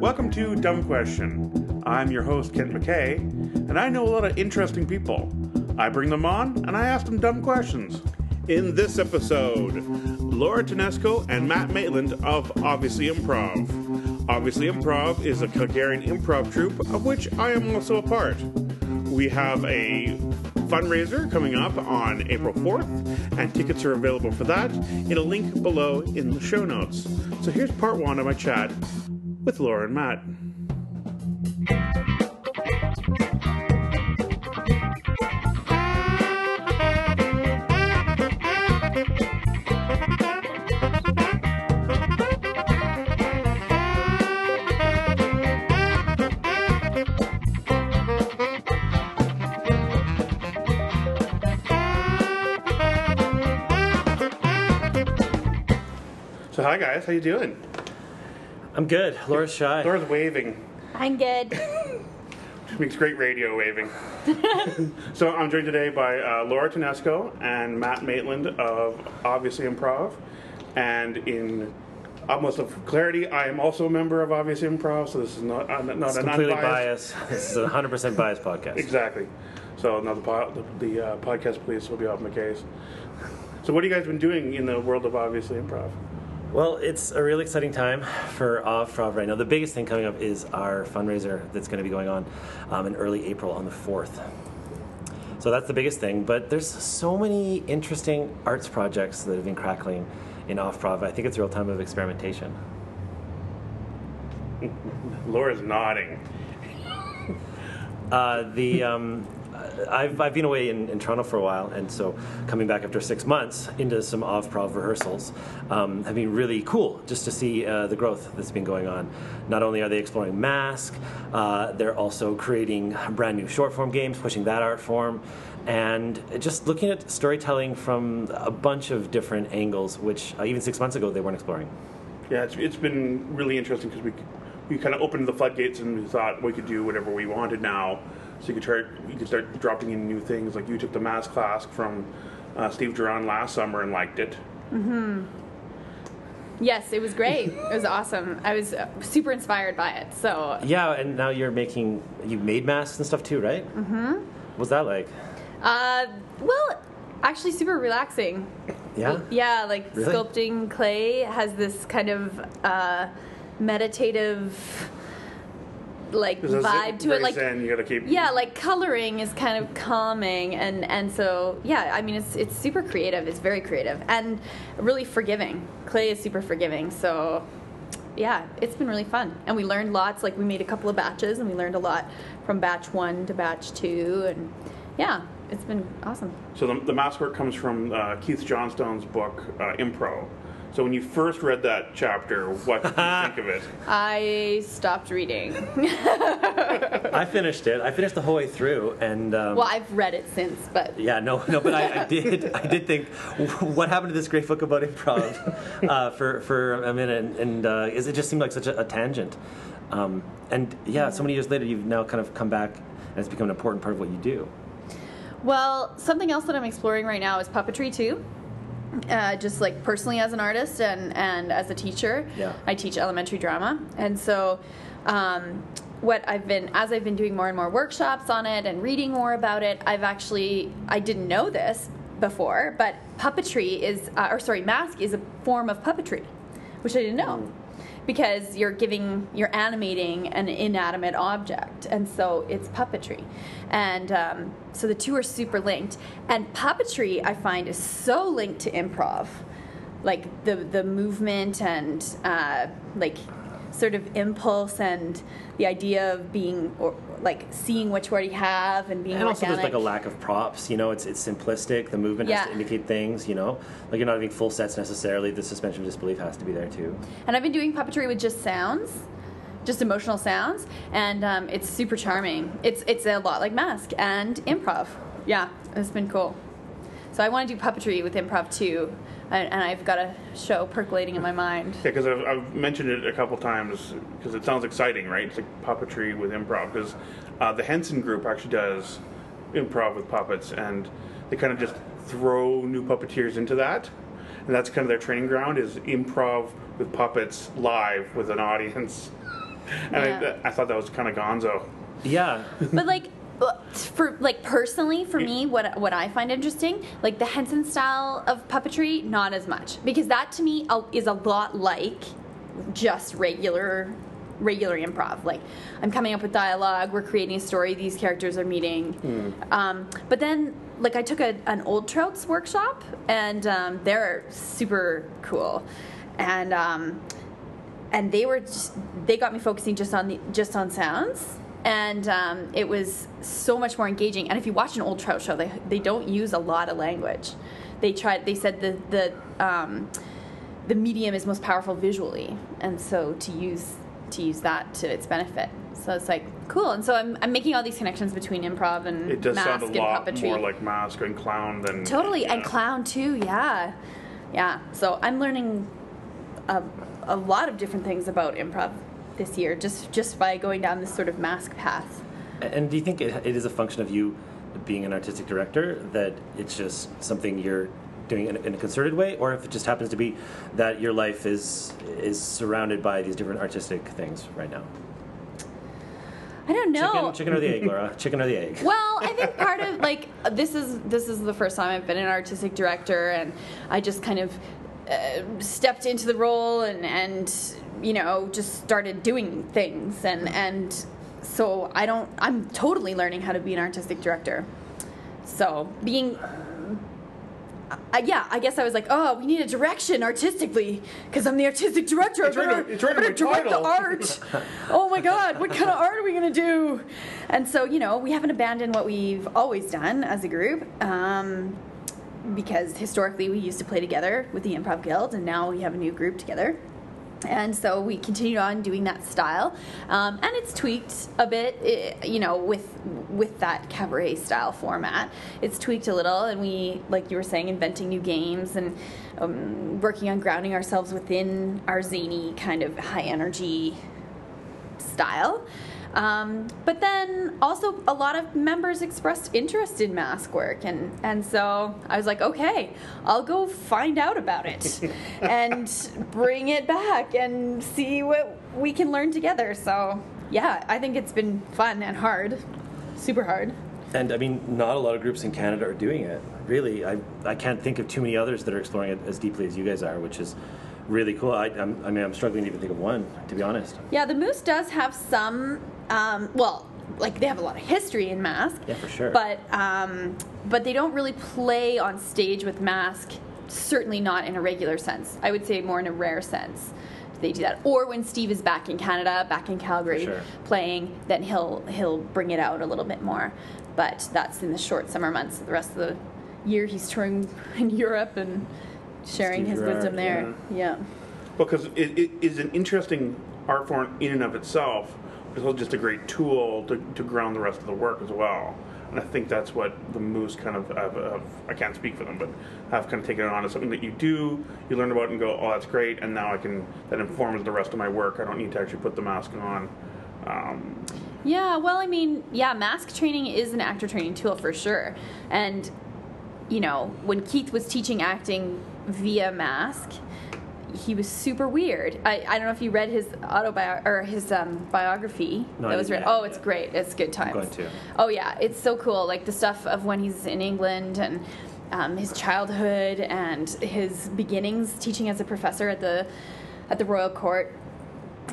Welcome to Dumb Question. I'm your host, Ken McKay, and I know a lot of interesting people. I bring them on and I ask them dumb questions. In this episode, Laura Tedesco and Matt Maitland of Obviously Improv. Obviously Improv is a Calgarian improv troupe of which I am also a part. We have a fundraiser coming up on April 4th, and tickets are available for that in a link below in the show notes. So here's part one of my chat with Laura and Matt. Hi guys, how you doing? I'm good. Laura's shy. Laura's waving. I'm good. She makes great radio waving. so I'm joined today by uh, Laura Tedesco and Matt Maitland of Obviously Improv. And in utmost of clarity, I am also a member of Obviously Improv, so this is not, uh, not It's an completely unbiased. biased. This is a 100% biased podcast. Exactly. So now the, po- the, the uh, podcast police will be off my case. So what have you guys been doing in the world of Obviously Improv? Well, it's a really exciting time for Off-Prov right now. The biggest thing coming up is our fundraiser that's going to be going on um, in early April on the 4th. So that's the biggest thing. But there's so many interesting arts projects that have been crackling in Off-Prov. I think it's a real time of experimentation. Laura's nodding. Uh, the um, I've, I've been away in, in Toronto for a while, and so coming back after six months into some off-prov rehearsals um, have been really cool just to see uh, the growth that's been going on. Not only are they exploring mask, uh, they're also creating brand new short-form games, pushing that art form, and just looking at storytelling from a bunch of different angles, which uh, even six months ago they weren't exploring. Yeah, it's, it's been really interesting because we we kind of opened the floodgates and we thought we could do whatever we wanted now. So you could try, you could start dropping in new things. Like you took the math class from uh, Steve Jarand last summer and liked it. Mm-hmm. Yes, it was great. It was awesome. I was uh, super inspired by it. So, Yeah, and now you're making you made masks and stuff too, right? Mm-hmm. What's that like? uh, well, actually, super relaxing. Yeah. Yeah, like Really? sculpting clay has this kind of uh, meditative, like There's a zen- vibe to it. Like you got to keep. yeah like coloring is kind of calming and and so yeah i mean it's it's super creative it's very creative and really forgiving clay is super forgiving so yeah it's been really fun and we learned lots like we made a couple of batches and we learned a lot from batch one to batch two and yeah it's been awesome So the, the mask work comes from uh, Keith Johnstone's book uh, Impro. So when you first read that chapter, what did you think of it? i stopped reading I finished it. I finished the whole way through, and um, well i've read it since but yeah, no, no, but I, I did, I did think, what happened to this great book about improv uh, for for a minute, and, and uh, it just seemed like such a, a tangent, um, and yeah, so many years later, you've now kind of come back, and it's become an important part of what you do. Well, something else that I'm exploring right now is puppetry too. Uh, just like personally as an artist and, and as a teacher, Yeah. I teach elementary drama, and so um, what I've been as I've been doing more and more workshops on it and reading more about it, I've actually I didn't know this before, but puppetry is uh, or sorry, mask is a form of puppetry, which I didn't know because you're giving you're animating an inanimate object and so it's puppetry. And um, so the two are super linked. And puppetry i find is so linked to improv. Like the the movement and uh, like sort of impulse and the idea of being or like seeing what you already have and being And also, there's like a lack of props. You know, it's it's simplistic. The movement has Yeah. to indicate things. You know, like you're not having full sets necessarily. The suspension of disbelief has to be there too. And I've been doing puppetry with just sounds, just emotional sounds, and um, it's super charming. It's it's a lot like mask and improv. Yeah, it's been cool. So I want to do puppetry with improv too, and, and I've got a show percolating in my mind. Yeah, because I've, I've mentioned it a couple times because it sounds exciting, right? It's like puppetry with improv. Because uh, the Henson Group actually does improv with puppets, and they kind of just throw new puppeteers into that, and that's kind of their training ground is improv with puppets live with an audience. And Yeah. I, I thought that was kind of gonzo. Yeah. but like for like personally for me what what i find interesting like the henson style of puppetry not as much. Because that to me is a lot like just regular regular improv. Like i'm coming up with dialogue we're creating a story these characters are meeting. Um, but then like i took a, an old trouts workshop and um, they're super cool. And um, and they were just, they got me focusing just on the just on sounds and um, it was so much more engaging. And if you watch an old trout show they, they don't use a lot of language. They tried they said the the um, the medium is most powerful visually. And so to use to use that to its benefit. So it's like cool. And so i'm, I'm making all these connections between improv and It does mask sound a and lot puppetry. more like mask and clown than Totally, and clown too. Yeah, yeah. So I'm learning a, a lot of different things about improv this year, just just by going down this sort of mask path. And do you think it, it is a function of you being an artistic director that it's just something you're doing in, in a concerted way, or if it just happens to be that your life is is surrounded by these different artistic things right now? I don't know. Chicken, chicken or the egg, Laura? Chicken or the egg? Well, I think part of like this is this is the first time I've been an artistic director, and I just kind of uh, stepped into the role and and you know just started doing things, and and so I don't. I'm totally learning how to be an artistic director. So being. Uh, yeah, I guess I was like, oh, we need a direction artistically because I'm the artistic director. It's I right better, in- it's right I in better my direct the art. oh my God, what kind of art are we gonna do? And so, you know, we haven't abandoned what we've always done as a group. Um, because historically we used to play together with the Improv Guild, and now we have a new group together. And so we continued on doing that style, um, and it's tweaked a bit, you know, with with that cabaret style format. It's tweaked a little, and we, like you were saying, inventing new games and um, working on grounding ourselves within our zany kind of high energy style. Um, but then also a lot of members expressed interest in mask work, and and so I was like, okay, I'll go find out about it and bring it back and see what we can learn together. So yeah, I think it's been fun and hard, super hard. And I mean, not a lot of groups in Canada are doing it. Really, I, I can't think of too many others that are exploring it as deeply as you guys are, which is really cool. I, I'm, I mean, I'm struggling to even think of one, to be honest. Yeah, the Moose does have some, um, well, like they have a lot of history in Mask. Yeah, for sure. But um, but they don't really play on stage with Mask. Certainly not in a regular sense. I would say more in a rare sense. They do that, or when Steve is back in Canada, back in Calgary, sure. playing, then he'll he'll bring it out a little bit more. But that's in the short summer months. The rest of the year, he's touring in Europe and sharing Steve his Jarand, wisdom there. yeah. because it, it is an interesting art form in and of itself. It's also just a great tool to, to ground the rest of the work as well. And I think that's what the Moose kind of, have, have, I can't speak for them, but have kind of taken it on as something that you do, you learn about and go, oh, that's great, and now I can, that informs the rest of my work. I don't need to actually put the mask on. Um, Yeah, well, I mean, yeah, mask training is an actor training tool for sure. And, you know, when Keith was teaching acting via mask, he was super weird. I, I don't know if you read his autobi or his um, biography No, that was written. Oh, it's great. It's good times. going to. Oh yeah, it's so cool. Like the stuff of when he's in England and um, his childhood and his beginnings teaching as a professor at the at the Royal Court.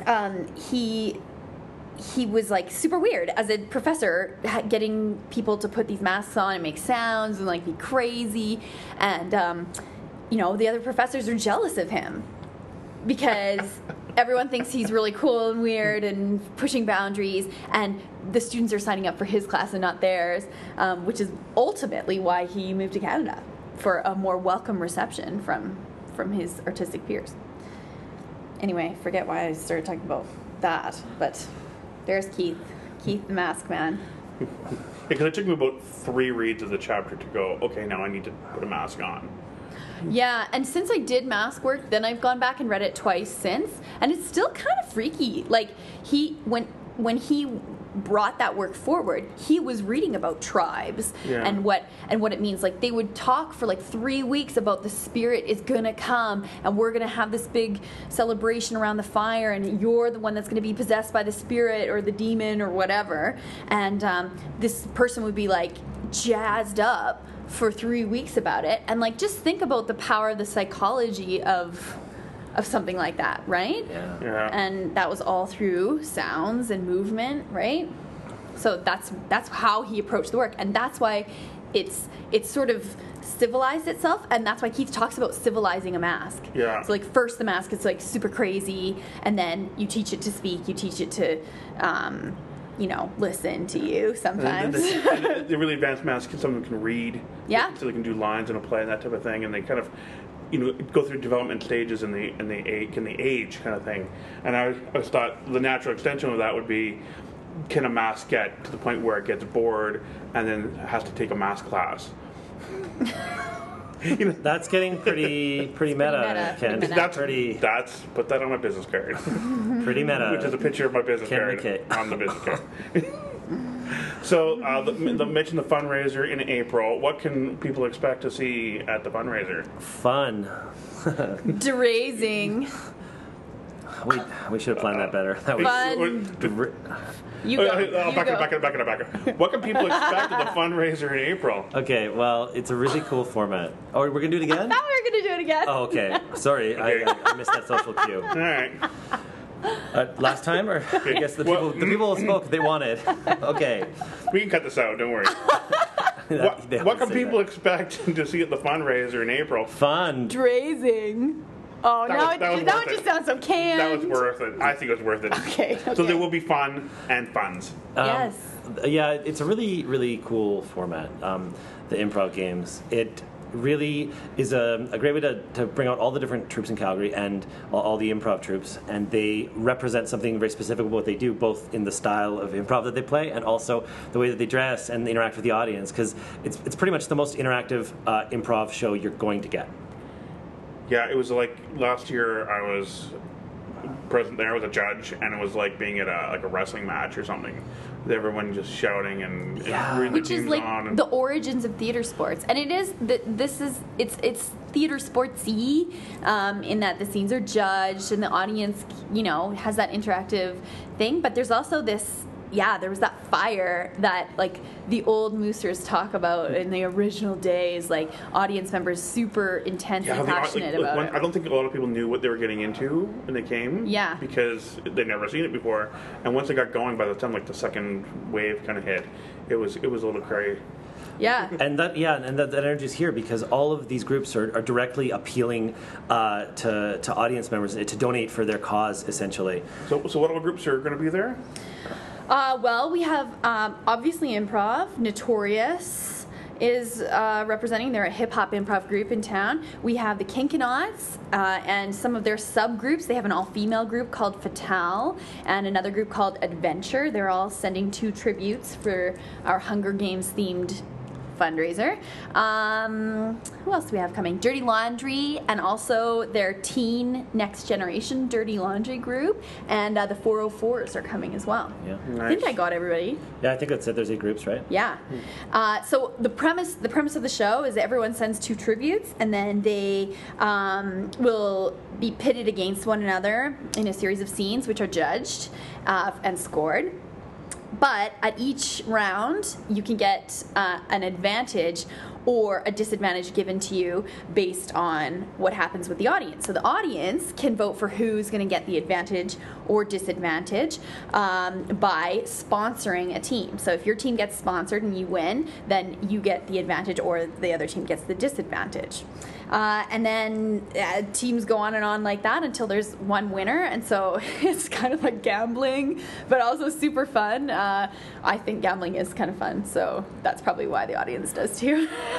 Um, he he was like super weird as a professor getting people to put these masks on and make sounds and like be crazy and um, you know the other professors are jealous of him because everyone thinks he's really cool and weird and pushing boundaries and the students are signing up for his class and not theirs um, which is ultimately why he moved to canada for a more welcome reception from from his artistic peers anyway forget why i started talking about that but there's keith keith the mask man Because it took me about three reads of the chapter to go. Okay, now I need to put a mask on. Yeah, and since I did mask work, then I've gone back and read it twice since, and it's still kind of freaky. Like he when when he brought that work forward, he was reading about tribes Yeah. and what and what it means. Like they would talk for like three weeks about the spirit is gonna come and we're gonna have this big celebration around the fire and you're the one that's gonna be possessed by the spirit or the demon or whatever. And um, this person would be like jazzed up for three weeks about it and like just think about the power of the psychology of of something like that, right? Yeah. Yeah. and that was all through sounds and movement right so that's that's how he approached the work and that's why it's it's sort of civilized itself and that's why keith talks about civilizing a mask Yeah. so like first the mask is like super crazy and then you teach it to speak you teach it to um, you know listen to you And sometimes the, and the- really advanced mask, someone can read. Yeah. So they can do lines in a play and that type of thing, and they kind of, you know, go through development stages in the in the age in the age kind of thing. And I, always thought the natural extension of that would be, can a mask get to the point where it gets bored and then has to take a mask class? you know, That's getting pretty pretty meta, meta, Ken. pretty meta. that's pretty That's put that on my business card, pretty meta. which is a picture of my business Ken card McKay. on the business card. so, uh, the, the mention the fundraiser in April. What can people expect to see at the fundraiser? Fun. Derasing. We, we should have planned that better. That was Fun. You Oh, go. I'll You back go. it, back it, back it, back it. What can people expect at the fundraiser in April? Okay, well, it's a really cool format. Oh, we're gonna do it again? Now we're gonna do it again. Oh, okay. Sorry, I, I, I missed that social cue. All right. Uh, last time, or I guess the Well- people the people spoke they wanted. Okay. We can cut this out, don't worry. They What, what can people that. expect to see at the fundraiser in April? Fun. Drazing. Oh, That now was- it, that was now worth it just it. sounds so canned. That was worth it. I think it was worth it. Okay, So okay. there will be fun and funds. Um, Yes. Yeah, it's a really, really cool format, um, the improv games. It really is a, a great way to, to bring out all the different troops in Calgary and all, all the improv troops, and they represent something very specific about what they do, both in the style of improv that they play and also the way that they dress and interact with the audience, because it's, it's pretty much the most interactive uh, improv show you're going to get. Yeah, it was like last year I was present there. with a judge, and it was like being at a like a wrestling match or something. With everyone just shouting and, and Yeah. rooting which is like on. And, the origins of theater sports and it is th- this is it's it's theater sportsy um, in that the scenes are judged and the audience you know has that interactive thing but there's also this yeah there was that fire that like the old moosers talk about in the original days like audience members super intense yeah, the- passionate like, about when- it I don't think a lot of people knew what they were getting into when they came. Yeah. because they'd never seen it before. And once it got going, by the time like the second wave kind of hit, it was it was a little crazy. yeah And that, yeah, and that, that energy is here because all of these groups are, are directly appealing uh, to, to audience members to donate for their cause, essentially. So, so what other groups are going to be there? Uh, well, we have um, obviously improv. Notorious is uh, representing. They're a hip hop improv group in town. We have the Kinkonauts uh, and some of their subgroups. They have an all female group called Fatale and another group called Adventure. They're all sending two tributes for our Hunger Games themed fundraiser. Um, who else do we have coming? Dirty Laundry and also their teen next generation Dirty Laundry group, and uh, the 404s are coming as well. Yeah. I think I got everybody. Yeah, I think that's it. There's eight groups, right? Yeah. Uh, so the premise the premise of the show is that everyone sends two tributes, and then they um, will be pitted against one another in a series of scenes, which are judged uh, and scored. But at each round, you can get uh, an advantage or a disadvantage given to you based on what happens with the audience. So the audience can vote for who's going to get the advantage or disadvantage um, by sponsoring a team. So if your team gets sponsored and you win, then you get the advantage or the other team gets the disadvantage. Uh, and then uh, teams go on and on like that until there's one winner. And so it's kind of like gambling, but also super fun. Uh, I think gambling is kind of fun. So that's probably why the audience does too.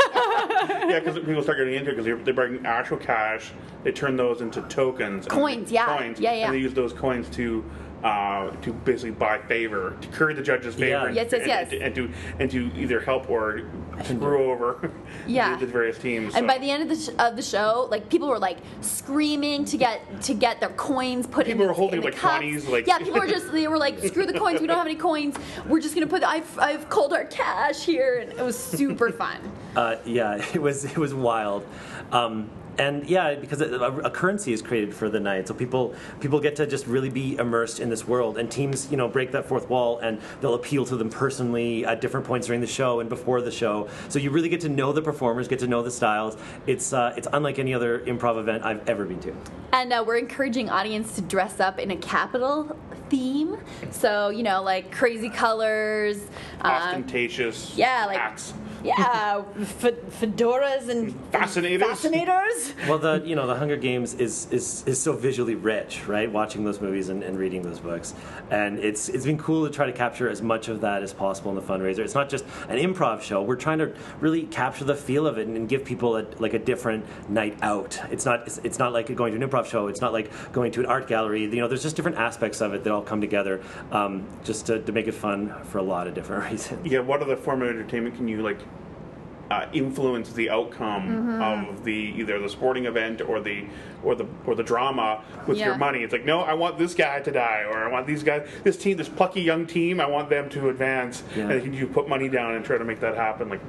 yeah, because people start getting into it because they bring actual cash, they turn those into tokens, Coins, yeah. coins, Yeah, yeah. and they use those coins to uh, to basically buy favor, to curry the judge's favor, Yeah. and, Yes, yes, and- yes. and, to and to either help or screw over Yeah. the, the various teams. And by the end of the, sh- of the show, like people were like screaming to get to get their coins put in. People the- were holding, in the like, cups. 20s, like- yeah, people were just they were like, screw the coins. We don't have any coins. We're just gonna put. I've I've called our cash here, and it was super fun. Uh, yeah, it was it was wild. Um, and yeah, because a, a currency is created for the night, so people people get to just really be immersed in this world. And teams, you know, break that fourth wall, and they'll appeal to them personally at different points during the show and before the show. So you really get to know the performers, get to know the styles. It's uh, it's unlike any other improv event I've ever been to. And uh, we're encouraging audience to dress up in a Capitol theme. So you know, like crazy colors. um, ostentatious yeah, like hats. Yeah, f- fedoras and Fascinators? Fascinators. Well, the you know the Hunger Games is is, is so visually rich, right? Watching those movies and, and reading those books, and it's it's been cool to try to capture as much of that as possible in the fundraiser. It's not just an improv show. We're trying to really capture the feel of it and, and give people a, like a different night out. It's not it's, it's not like going to an improv show. It's not like going to an art gallery. You know, there's just different aspects of it that all come together, um, just to, to make it fun for a lot of different reasons. Yeah, what other form of entertainment can you like uh, influence the outcome Mm-hmm. of the either the sporting event or the or the or the drama with Yeah. your money? It's like, no, I want this guy to die, or I want these guys, this team, this plucky young team, I want them to advance, Yeah. and you put money down and try to make that happen. Like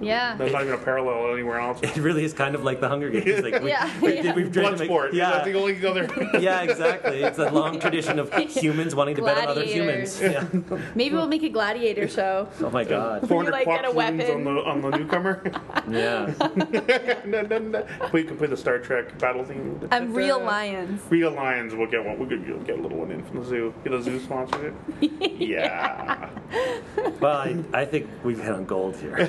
Yeah. that's not even a parallel anywhere else. It really is kind of like the Hunger Games. Like we, Yeah, we, yeah. we've tried to make- Bloodsport. Yeah, That's the only other. yeah, exactly. It's a long tradition of humans wanting to bet on other humans. Yeah. Maybe we'll make a gladiator show. Oh my god. 400 like, get a quack wounds on weapon. the on the newcomer. Yeah. no, no, no. We can play the Star Trek battle theme. And real lions. Real lions. We'll get one. We'll get, we'll get a little one in from the zoo. Get a zoo sponsored it. Yeah. Well, I, I think we've hit on gold here.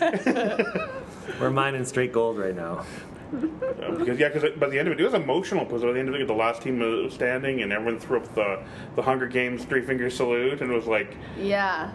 We're mining straight gold right now. Uh, because yeah, because by the end of it, it was emotional. Because by the end of it, the last team was standing, and everyone threw up the the Hunger Games three finger salute, and it was like Yeah.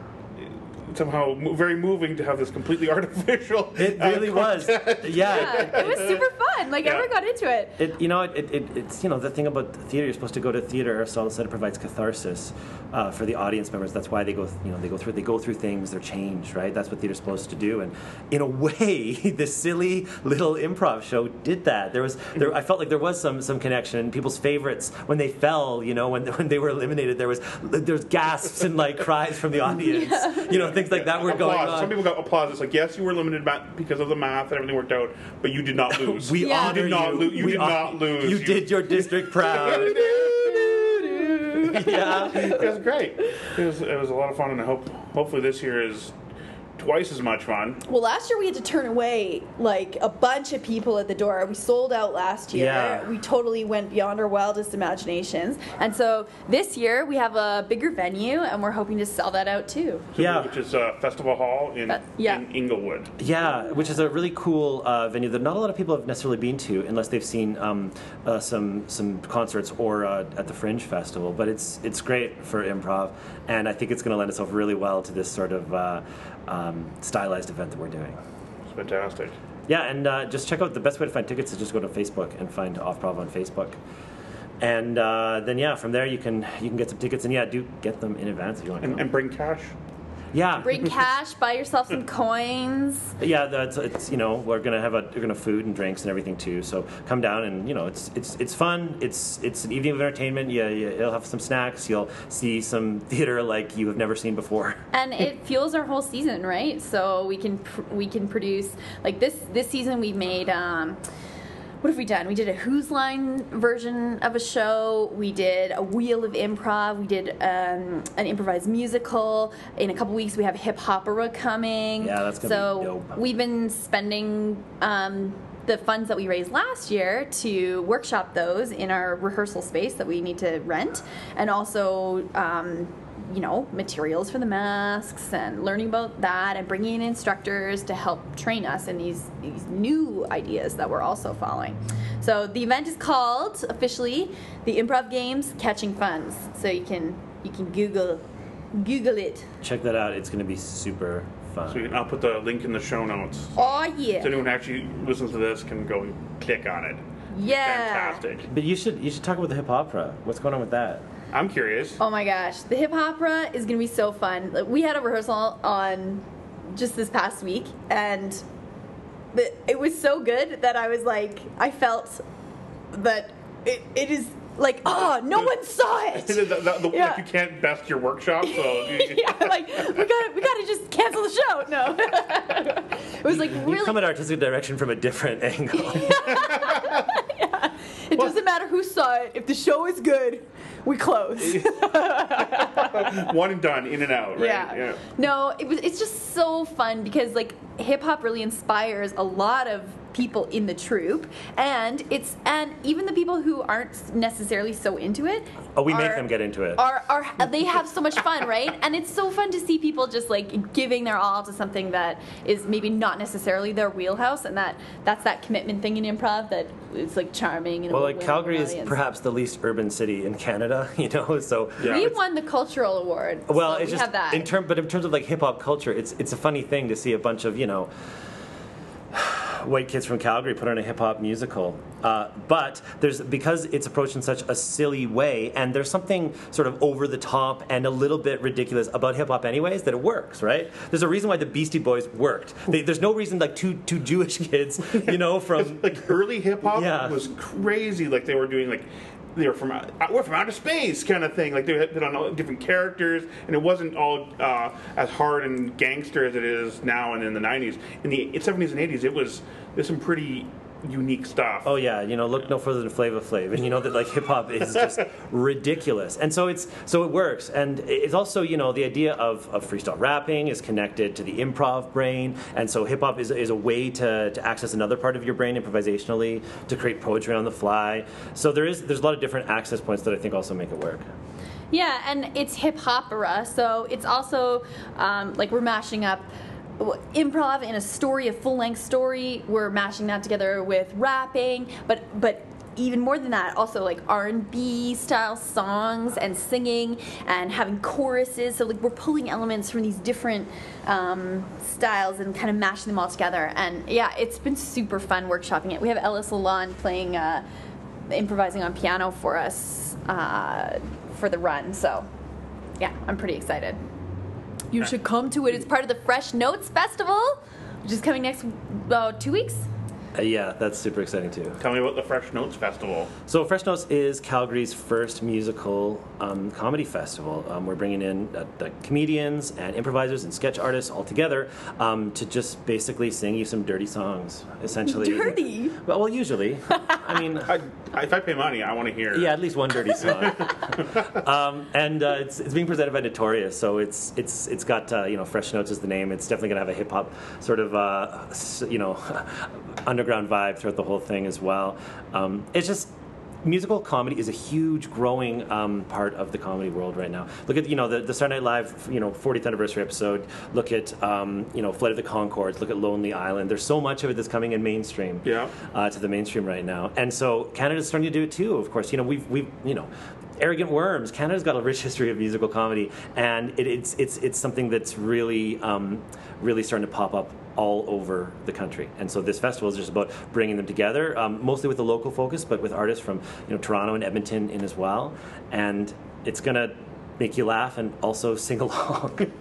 Somehow very moving to have this completely artificial. It uh, really was. Yeah. Yeah. It was super fun. Like Yeah. everyone got into it. It, you know, it, it, it, it's you know the thing about theater. You're supposed to go to theater. Aristotle said it provides catharsis uh, for the audience members. That's why they go. You know, they go through. They go through things. They're changed, right? That's what theater's supposed to do. And in a way, this silly little improv show did that. There was. There, I felt like there was some some connection. People's favorites when they fell. You know, when when they were eliminated, there was there's gasps and like cries from the audience. You know, things like that were going applause. on. Some people got applause. It's like, yes, you were limited because of the math and everything worked out, but you did not lose. we Yeah. honor You did not you. lo- you We did not lose. You You- did your district proud. yeah. it was great. It was it was a lot of fun, and I hope hopefully this year is twice as much fun. Well, last year we had to turn away like a bunch of people at the door. We sold out last year. Yeah. We totally went beyond our wildest imaginations. And so this year we have a bigger venue, and we're hoping to sell that out too. Yeah. which is uh, Festival Hall in, Uh, yeah. in Inglewood. Yeah, which is a really cool uh, venue that not a lot of people have necessarily been to unless they've seen um, uh, some some concerts or uh, at the Fringe Festival. But it's it's great for improv, and I think it's going to lend itself really well to this sort of uh, um, stylized event that we're doing. It's fantastic. Yeah, and uh, just check out the best way to find tickets is just go to Facebook and find Off Prov on Facebook. And uh, then yeah, from there you can you can get some tickets and yeah, do get them in advance if you want And, come. and bring cash. Yeah, Bring cash, buy yourself some coins. Yeah, that's it's you know we're gonna have a we're gonna food and drinks and everything too. So come down and you know it's it's it's fun. It's it's an evening of entertainment. Yeah, yeah, you'll have some snacks. You'll see some theater like you have never seen before. and it fuels our whole season, right? So we can pr- we can produce like this this season we made. Um, what have we done? We did a Whose Line version of a show. We did a Wheel of Improv. We did um, an improvised musical. In a couple weeks, we have Hip Opera coming. Yeah, that's gonna so be dope. we've been spending. Um, the funds that we raised last year to workshop those in our rehearsal space that we need to rent, and also um, you know, materials for the masks and learning about that and bringing in instructors to help train us in these, these new ideas that we're also following. So the event is called officially the Improv Games Catching Funds. So you can you can Google Google it. Check that out. It's gonna be super fun. So I'll put the link in the show notes. Oh yeah. So anyone who actually listens to this can go and click on it. Yeah. Fantastic. But you should you should talk about the hip opera. What's going on with that? I'm curious. Oh my gosh, the hip opera is gonna be so fun. Like, We had a rehearsal on just this past week, and it was so good that I was like, I felt that it, it is like, oh, no one saw it. The- the- the- Yeah. Like you can't best your workshop, so yeah, like we gotta we got to just cancel the show. No, it was like really. You come at artistic direction from a different angle. It doesn't matter who saw it. If the show is good, we close. one and done, in and out, right? Yeah. No, it was. It's just so fun because like hip hop really inspires a lot of people in the troupe, and it's and even the people who aren't necessarily so into it. Oh, we make them get into it. Are, are they have so much fun, right? And it's so fun to see people just like giving their all to something that is maybe not necessarily their wheelhouse, and that that's that commitment thing in improv that is like charming. And Well, like Calgary is perhaps the least urban city in Canada, you know. So Yeah. We won the cultural award. Well, so it's we just have that. in term, but in terms of like hip hop culture, it's it's a funny thing to see a bunch of you know white kids from Calgary put on a hip hop musical. Uh, but there's because it's approached in such a silly way, and there's something sort of over the top and a little bit ridiculous about hip hop, anyways, that it works, right? There's a reason why the Beastie Boys worked. They, there's no reason like two two Jewish kids, you know, from like early hip hop Yeah. was crazy. Like they were doing like they were from we're from outer space kind of thing. Like they had on different characters, and it wasn't all uh, as hard and gangster as it is now and in the '90s. In the '70s and '80s, it was there's some pretty unique stuff. Oh yeah, you know, look no further than Flavor Flav, and you know that like hip hop is just ridiculous, and so it's so it works, and it's also you know the idea of, of freestyle rapping is connected to the improv brain, and so hip hop is, is a way to, to access another part of your brain improvisationally to create poetry on the fly. So there is there's a lot of different access points that I think also make it work. Yeah, and it's hip hopera, so it's also um, like we're mashing up w- improv in a story, a full length story. We're mashing that together with rapping, but but even more than that, also like R and B style songs and singing and having choruses. So like we're pulling elements from these different um, styles and kind of mashing them all together. And yeah, it's been super fun workshopping it. We have Ellis Lalonde playing. Uh, improvising on piano for us uh, for the run. So, yeah, I'm pretty excited. You should come to it. It's part of the Fresh Notes Festival, which is coming next uh, two weeks. Uh, yeah, that's super exciting too. Tell me about the Fresh Notes Festival. So Fresh Notes is Calgary's first musical um, comedy festival. Um, we're bringing in uh, the comedians and improvisers and sketch artists all together um, to just basically sing you some dirty songs, essentially. Dirty? Well, well usually. I mean. I, if I pay money, I want to hear. Yeah, at least one dirty song. um, and uh, it's, it's being presented by Notorious, so it's it's it's got uh, you know Fresh Notes is the name. It's definitely gonna have a hip hop sort of uh, you know underground vibe throughout the whole thing as well. Um, it's just musical comedy is a huge growing um, part of the comedy world right now. Look at you know the, the Saturday Night Live you know 40th anniversary episode. Look at um, you know Flight of the Conchords. Look at Lonely Island. There's so much of it that's coming in mainstream Yeah. uh, to the mainstream right now. And so Canada's starting to do it too. Of course, you know we've we've you know. Arrogant Worms. Canada's got a rich history of musical comedy, and it, it's it's it's something that's really um, really starting to pop up all over the country. And so this festival is just about bringing them together, um, mostly with the local focus, but with artists from you know Toronto and Edmonton in as well. And it's gonna make you laugh and also sing along.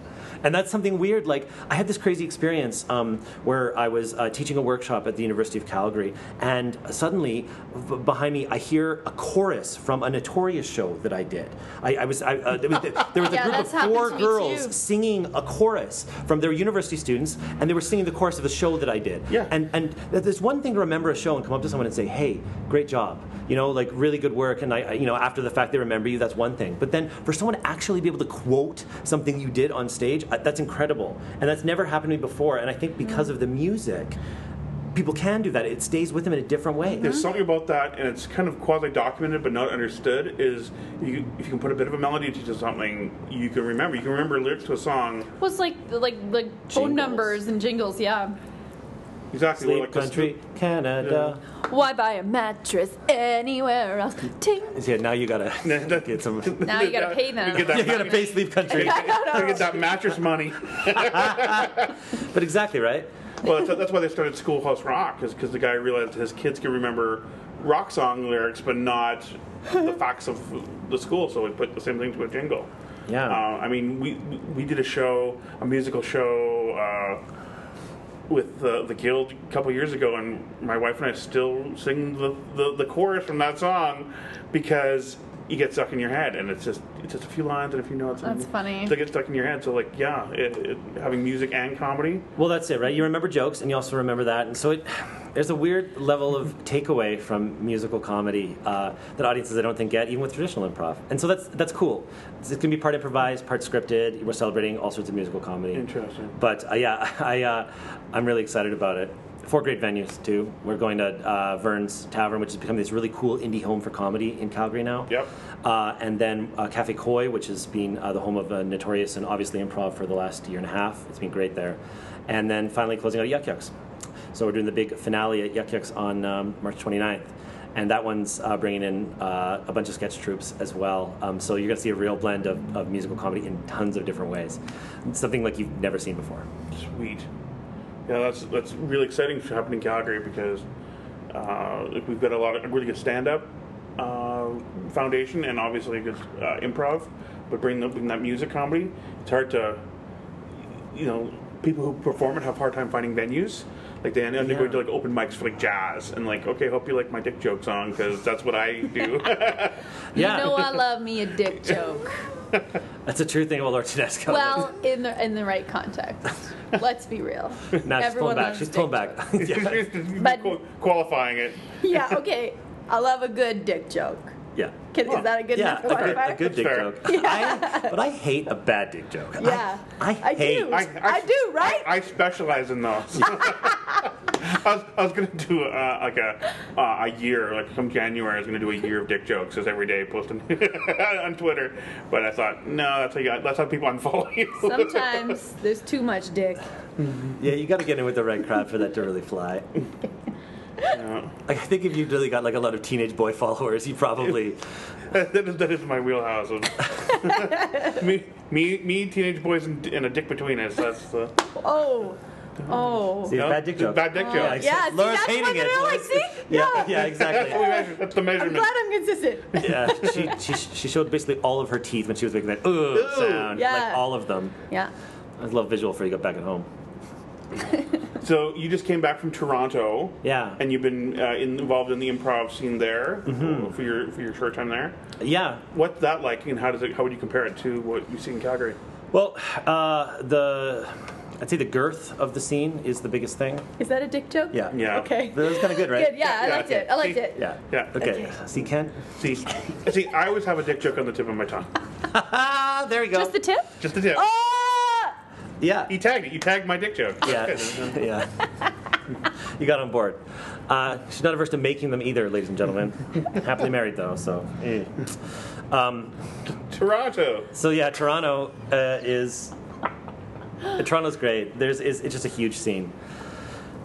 And that's something weird. Like I had this crazy experience um, where I was uh, teaching a workshop at the University of Calgary, and suddenly b- behind me I hear a chorus from a Notorious show that I did. I, I was I, uh, there was, there was a Yeah, group of four girls singing a chorus from their university students, and they were singing the chorus of a show that I did. Yeah. And and th- there's one thing to remember a show and come up to someone and say, "Hey, great job." You know, like really good work, and I, I- you know, after the fact they remember you. That's one thing. But then for someone to actually be able to quote something you did on stage, that's incredible, and that's never happened to me before. And I think because of the music, people can do that. It stays with them in a different way. There's something about that, and it's kind of quasi documented but not understood. Is you, if you can put a bit of a melody to something, you can remember. You can remember lyrics to a song Well, it's like like like Jingles. phone numbers and jingles. Yeah. Exactly. Sleep like the- country, Canada. Why buy a mattress anywhere else? Ting. Yeah, now you gotta get some. Now you gotta pay them. You get that, you gotta pay Sleep Country. you get that mattress money. But exactly right. Well, that's, that's why they started Schoolhouse Rock, is because the guy realized his kids can remember rock song lyrics, but not the facts of the school. So we put the same thing to a jingle. Yeah. Uh, I mean, we we did a show, a musical show. Uh, with the, the guild a couple years ago, and my wife and I still sing the, the, the chorus from that song because you get stuck in your head, and it's just it's just a few lines and a few notes. and That's funny. They get stuck in your head. So like, yeah, it, it, having music and comedy. Well, that's it, right? You remember jokes, and you also remember that, and so it, there's a weird level of takeaway from musical comedy uh, that audiences I don't think get, even with traditional improv. And so that's that's cool. It's, gonna be part improvised, part scripted. We're celebrating all sorts of musical comedy. Interesting. But uh, yeah, I uh, I'm really excited about it. Four great venues too. We're going to uh, Vern's Tavern, which has become this really cool indie home for comedy in Calgary now. Yep. Uh, and then uh, Cafe Koi, which has been uh, the home of uh, Notorious and obviously improv for the last year and a half. It's been great there. And then finally closing out at Yuk Yuk's. So we're doing the big finale at Yuk Yuk's on um, March 29th. And that one's uh, bringing in uh, a bunch of sketch troops as well. Um, so you're going to see a real blend of, of musical comedy in tons of different ways. It's something like you've never seen before. Sweet. Yeah, that's that's really exciting to happen in Calgary because uh, we've got a lot of really good stand-up uh, foundation and obviously good uh, improv. But bringing, the, that music comedy, it's hard to, you know, people who perform it have a hard time finding venues. Like they end up going to like open mics for like jazz and like okay, hope you like my dick joke song because that's what I do. Yeah. You know I love me a dick joke. That's a true thing about Laura Tedesco. well, in the in the right context. Let's be real. now she's pulling back. She's pulling back. yeah. But- qualifying it. Yeah, okay. I love a good dick joke. Yeah. Can, is that a good Yeah, enough a good, qualifier? a good dick Fair. joke. I, but I hate a bad dick joke. Yeah. I, I hate. do. I do, right? I, I specialize in those. I was, I was going to do uh, like a uh, a year, like come January, I was going to do a year of dick jokes, just every day posting on Twitter. But I thought, no, that's how you, got that's how people unfollow you. Sometimes there's too much dick. Yeah, you got to get in with the right crowd for that to really fly. Yeah. I think if you really got like a lot of teenage boy followers, you probably. that, is, that is my wheelhouse. Me, me, me, teenage boys, and, and a dick between us. That's the Oh. Oh. See, no, bad dick joke. Bad dick oh. joke. I Yeah, said- see, Laura's that's hating one that it. I like. See? Yeah, Yeah. yeah, That's what we exactly. measure. That's the measurement. I'm glad I'm consistent. Yeah, she, she, she showed basically all of her teeth when she was making that ugh Ooh. sound. Yeah. Like all of them. Yeah. I love visual for you got back at home. So you just came back from Toronto. Yeah. And you've been uh, in, involved in the improv scene there Mm-hmm. for your for your short time there. Yeah. What's that like, and how does it? How would you compare it to what you see in Calgary? Well, uh, the I'd say the girth of the scene is the biggest thing. Is that a dick joke? Yeah. Yeah. Okay. That was kind of good, right? Good. Yeah, I Yeah, liked okay. it. I liked See? it. Yeah. Yeah. Okay. Okay. See, Ken. See, see, I always have a dick joke on the tip of my tongue. Ah, there you go. Just the tip? Just the tip. Ah! Yeah. You tagged it. You tagged my dick joke. Yeah. yeah. you got on board. Uh, she's not averse to making them either, ladies and gentlemen. Happily married though, so. eh. Um, Toronto. so yeah, Toronto uh, is. Toronto's great. There's is it's just a huge scene.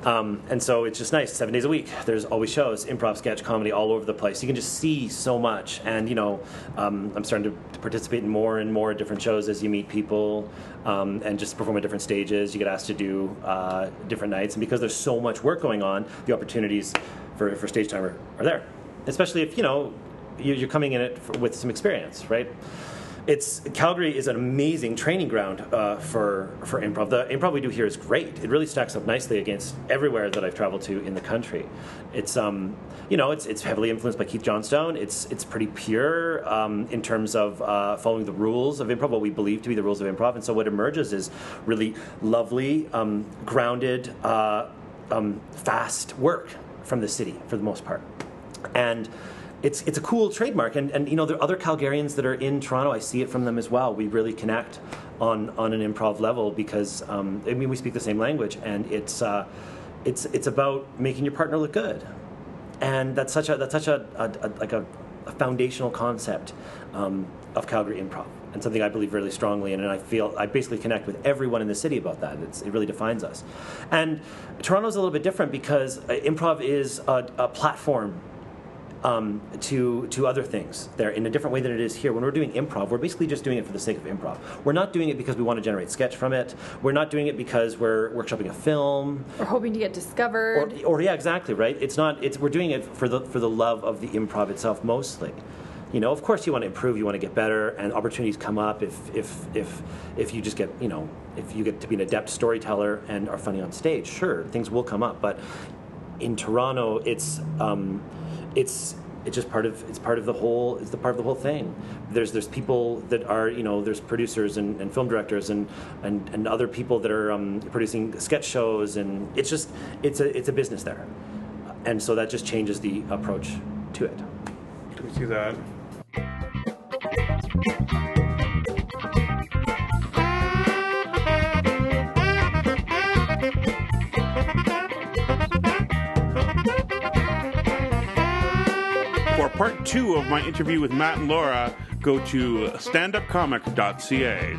Um, and so it's just nice. Seven days a week. There's always shows, improv, sketch, comedy, all over the place. You can just see so much. And you know, um, I'm starting to, to participate in more and more different shows as you meet people um, and just perform at different stages. You get asked to do uh, different nights, and because there's so much work going on, the opportunities for, for stage time are, are there. Especially if you know you- you're coming in it for, with some experience, right? It's Calgary is an amazing training ground uh, for for improv. The improv we do here is great. It really stacks up nicely against everywhere that I've traveled to in the country. It's um you know it's it's heavily influenced by Keith Johnstone. It's it's pretty pure um, in terms of uh, following the rules of improv, what we believe to be the rules of improv. And so what emerges is really lovely, um, grounded, uh, um, fast work from the city for the most part, and it's it's a cool trademark, and, and you know there are other Calgarians that are in Toronto. I see it from them as well. We really connect on on an improv level because um, I mean we speak the same language, and it's uh, it's it's about making your partner look good, and that's such a that's such a, a, a like a, a foundational concept um, of Calgary improv, and something I believe really strongly in, and I feel I basically connect with everyone in the city about that. It's, it really defines us, and Toronto's a little bit different because uh, improv is a, a platform um, to to other things there in a different way than it is here. When we're doing improv, we're basically just doing it for the sake of improv. We're not doing it because we want to generate sketch from it. We're not doing it because we're workshopping a film. We're hoping to get discovered. Or, or yeah, exactly right. It's not. It's we're doing it for the for the love of the improv itself mostly. You know, of course, you want to improve, you want to get better, and opportunities come up if if if if you just get you know if you get to be an adept storyteller and are funny on stage. Sure, things will come up, but in Toronto, it's um, it's it's just part of it's part of the whole it's the part of the whole thing. There's there's people that are you know there's producers and, and film directors and, and and other people that are um, producing sketch shows and it's just it's a it's a business there, and so that just changes the approach to it. Can we see that? Part two of my interview with Matt and Laura, go to standupcomic.ca.